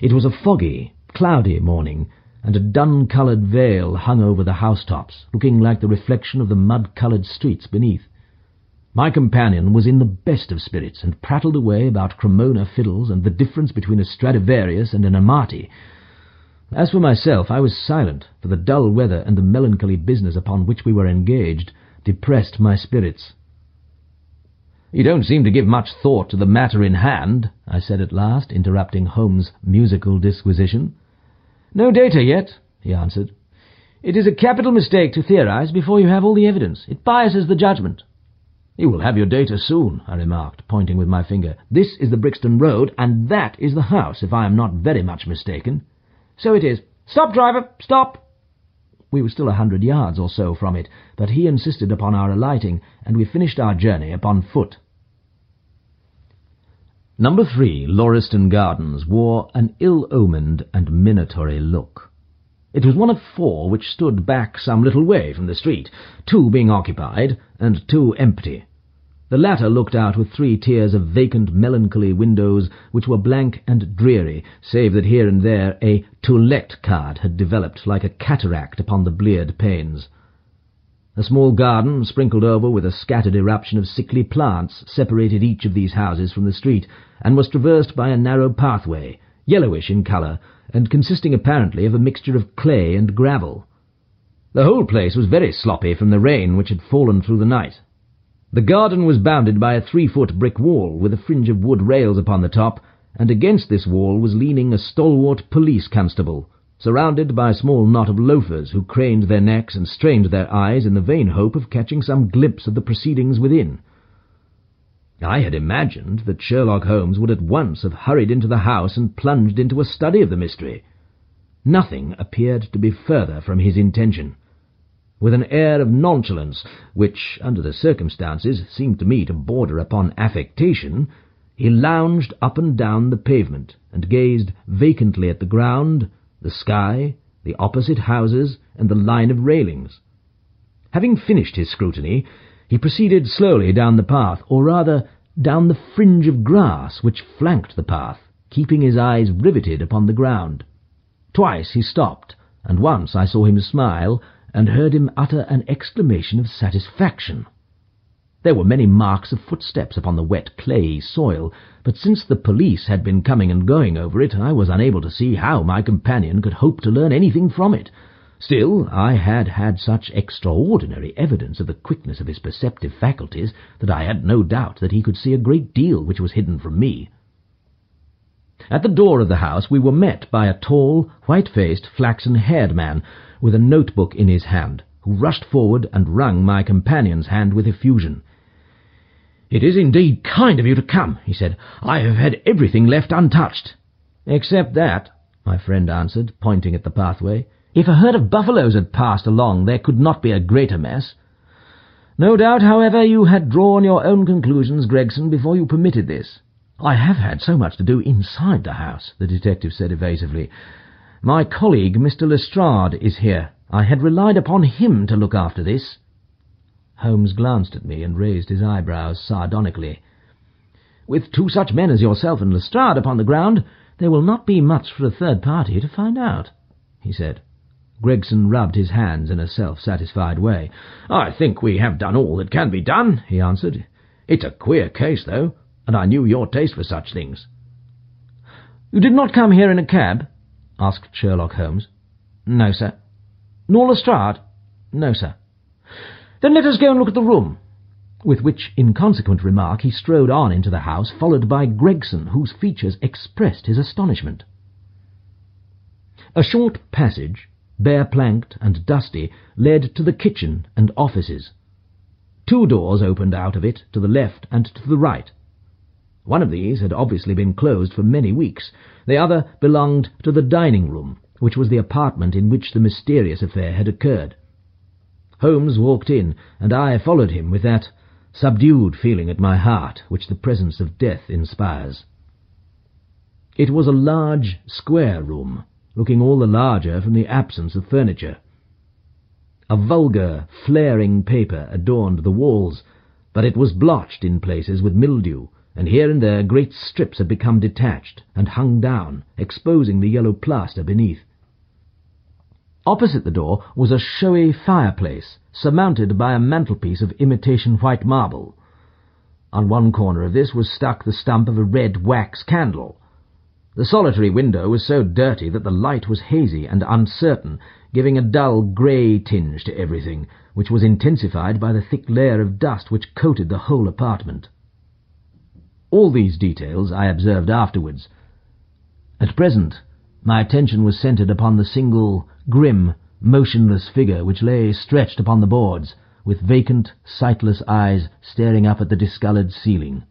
It was a foggy, cloudy morning, and a dun-coloured veil hung over the housetops, looking like the reflection of the mud-coloured streets beneath. My companion was in the best of spirits, and prattled away about Cremona fiddles and the difference between a Stradivarius and an Amati. As for myself, I was silent, for the dull weather and the melancholy business upon which we were engaged depressed my spirits. "'You don't seem to give much thought to the matter in hand,' I said at last, interrupting Holmes' musical disquisition. "'No data yet,' he answered. "'It is a capital mistake to theorize before you have all the evidence. It biases the judgment. You will have your data soon, I remarked, pointing with my finger. This is the Brixton Road, and that is the house, if I am not very much mistaken. So it is. Stop, driver, stop! We were still a hundred yards or so from it, but he insisted upon our alighting, and we finished our journey upon foot. Number three, Lauriston Gardens, wore an ill-omened and minatory look. It was one of four which stood back some little way from the street, two being occupied, and two empty. The latter looked out with three tiers of vacant, melancholy windows, which were blank and dreary, save that here and there a To Let card had developed like a cataract upon the bleared panes. A small garden, sprinkled over with a scattered eruption of sickly plants, separated each of these houses from the street, and was traversed by a narrow pathway, yellowish in colour, and consisting apparently of a mixture of clay and gravel. The whole place was very sloppy from the rain which had fallen through the night. The garden was bounded by a three-foot brick wall with a fringe of wood rails upon the top, and against this wall was leaning a stalwart police constable, surrounded by a small knot of loafers who craned their necks and strained their eyes in the vain hope of catching some glimpse of the proceedings within. I had imagined that Sherlock Holmes would at once have hurried into the house and plunged into a study of the mystery. Nothing appeared to be further from his intention with an air of nonchalance, which, under the circumstances, seemed to me to border upon affectation, he lounged up and down the pavement, and gazed vacantly at the ground, the sky, the opposite houses, and the line of railings. Having finished his scrutiny, he proceeded slowly down the path, or rather down the fringe of grass which flanked the path, keeping his eyes riveted upon the ground. Twice he stopped, and once I saw him smile, and heard him utter an exclamation of satisfaction. There were many marks of footsteps upon the wet, clayey soil, but since the police had been coming and going over it, I was unable to see how my companion could hope to learn anything from it. Still, I had had such extraordinary evidence of the quickness of his perceptive faculties that I had no doubt that he could see a great deal which was hidden from me. At the door of the house we were met by a tall, white-faced, flaxen-haired man with a notebook in his hand, who rushed forward and wrung my companion's hand with effusion. "'It is indeed kind of you to come,' he said. "'I have had everything left untouched.' "'Except that,' my friend answered, pointing at the pathway. "'If a herd of buffaloes had passed along, there could not be a greater mess.' "'No doubt, however, you had drawn your own conclusions, Gregson, before you permitted this.' "'I have had so much to do inside the house,' the detective said evasively. My colleague, Mr. Lestrade, is here. I had relied upon him to look after this.' Holmes glanced at me and raised his eyebrows sardonically. "'With two such men as yourself and Lestrade upon the ground, there will not be much for a third party to find out,' he said. Gregson rubbed his hands in a self-satisfied way. "'I think we have done all that can be done,' he answered. "'It's a queer case, though, and I knew your taste for such things.' "'You did not come here in a cab?' asked Sherlock Holmes. "'No, sir.' "'Nor Lestrade?' "'No, sir.' "'Then let us go and look at the room.' With which inconsequent remark he strode on into the house, followed by Gregson, whose features expressed his astonishment. A short passage, bare-planked and dusty, led to the kitchen and offices. Two doors opened out of it, to the left and to the right. One of these had obviously been closed for many weeks. The other belonged to the dining-room, which was the apartment in which the mysterious affair had occurred. Holmes walked in, and I followed him with that subdued feeling at my heart which the presence of death inspires. It was a large, square room, looking all the larger from the absence of furniture. A vulgar, flaring paper adorned the walls, but it was blotched in places with mildew, and here and there great strips had become detached and hung down, exposing the yellow plaster beneath. Opposite the door was a showy fireplace, surmounted by a mantelpiece of imitation white marble. On one corner of this was stuck the stump of a red wax candle. The solitary window was so dirty that the light was hazy and uncertain, giving a dull grey tinge to everything, which was intensified by the thick layer of dust which coated the whole apartment. All these details I observed afterwards. At present my attention was centred upon the single, grim, motionless figure which lay stretched upon the boards, with vacant, sightless eyes staring up at the discoloured ceiling.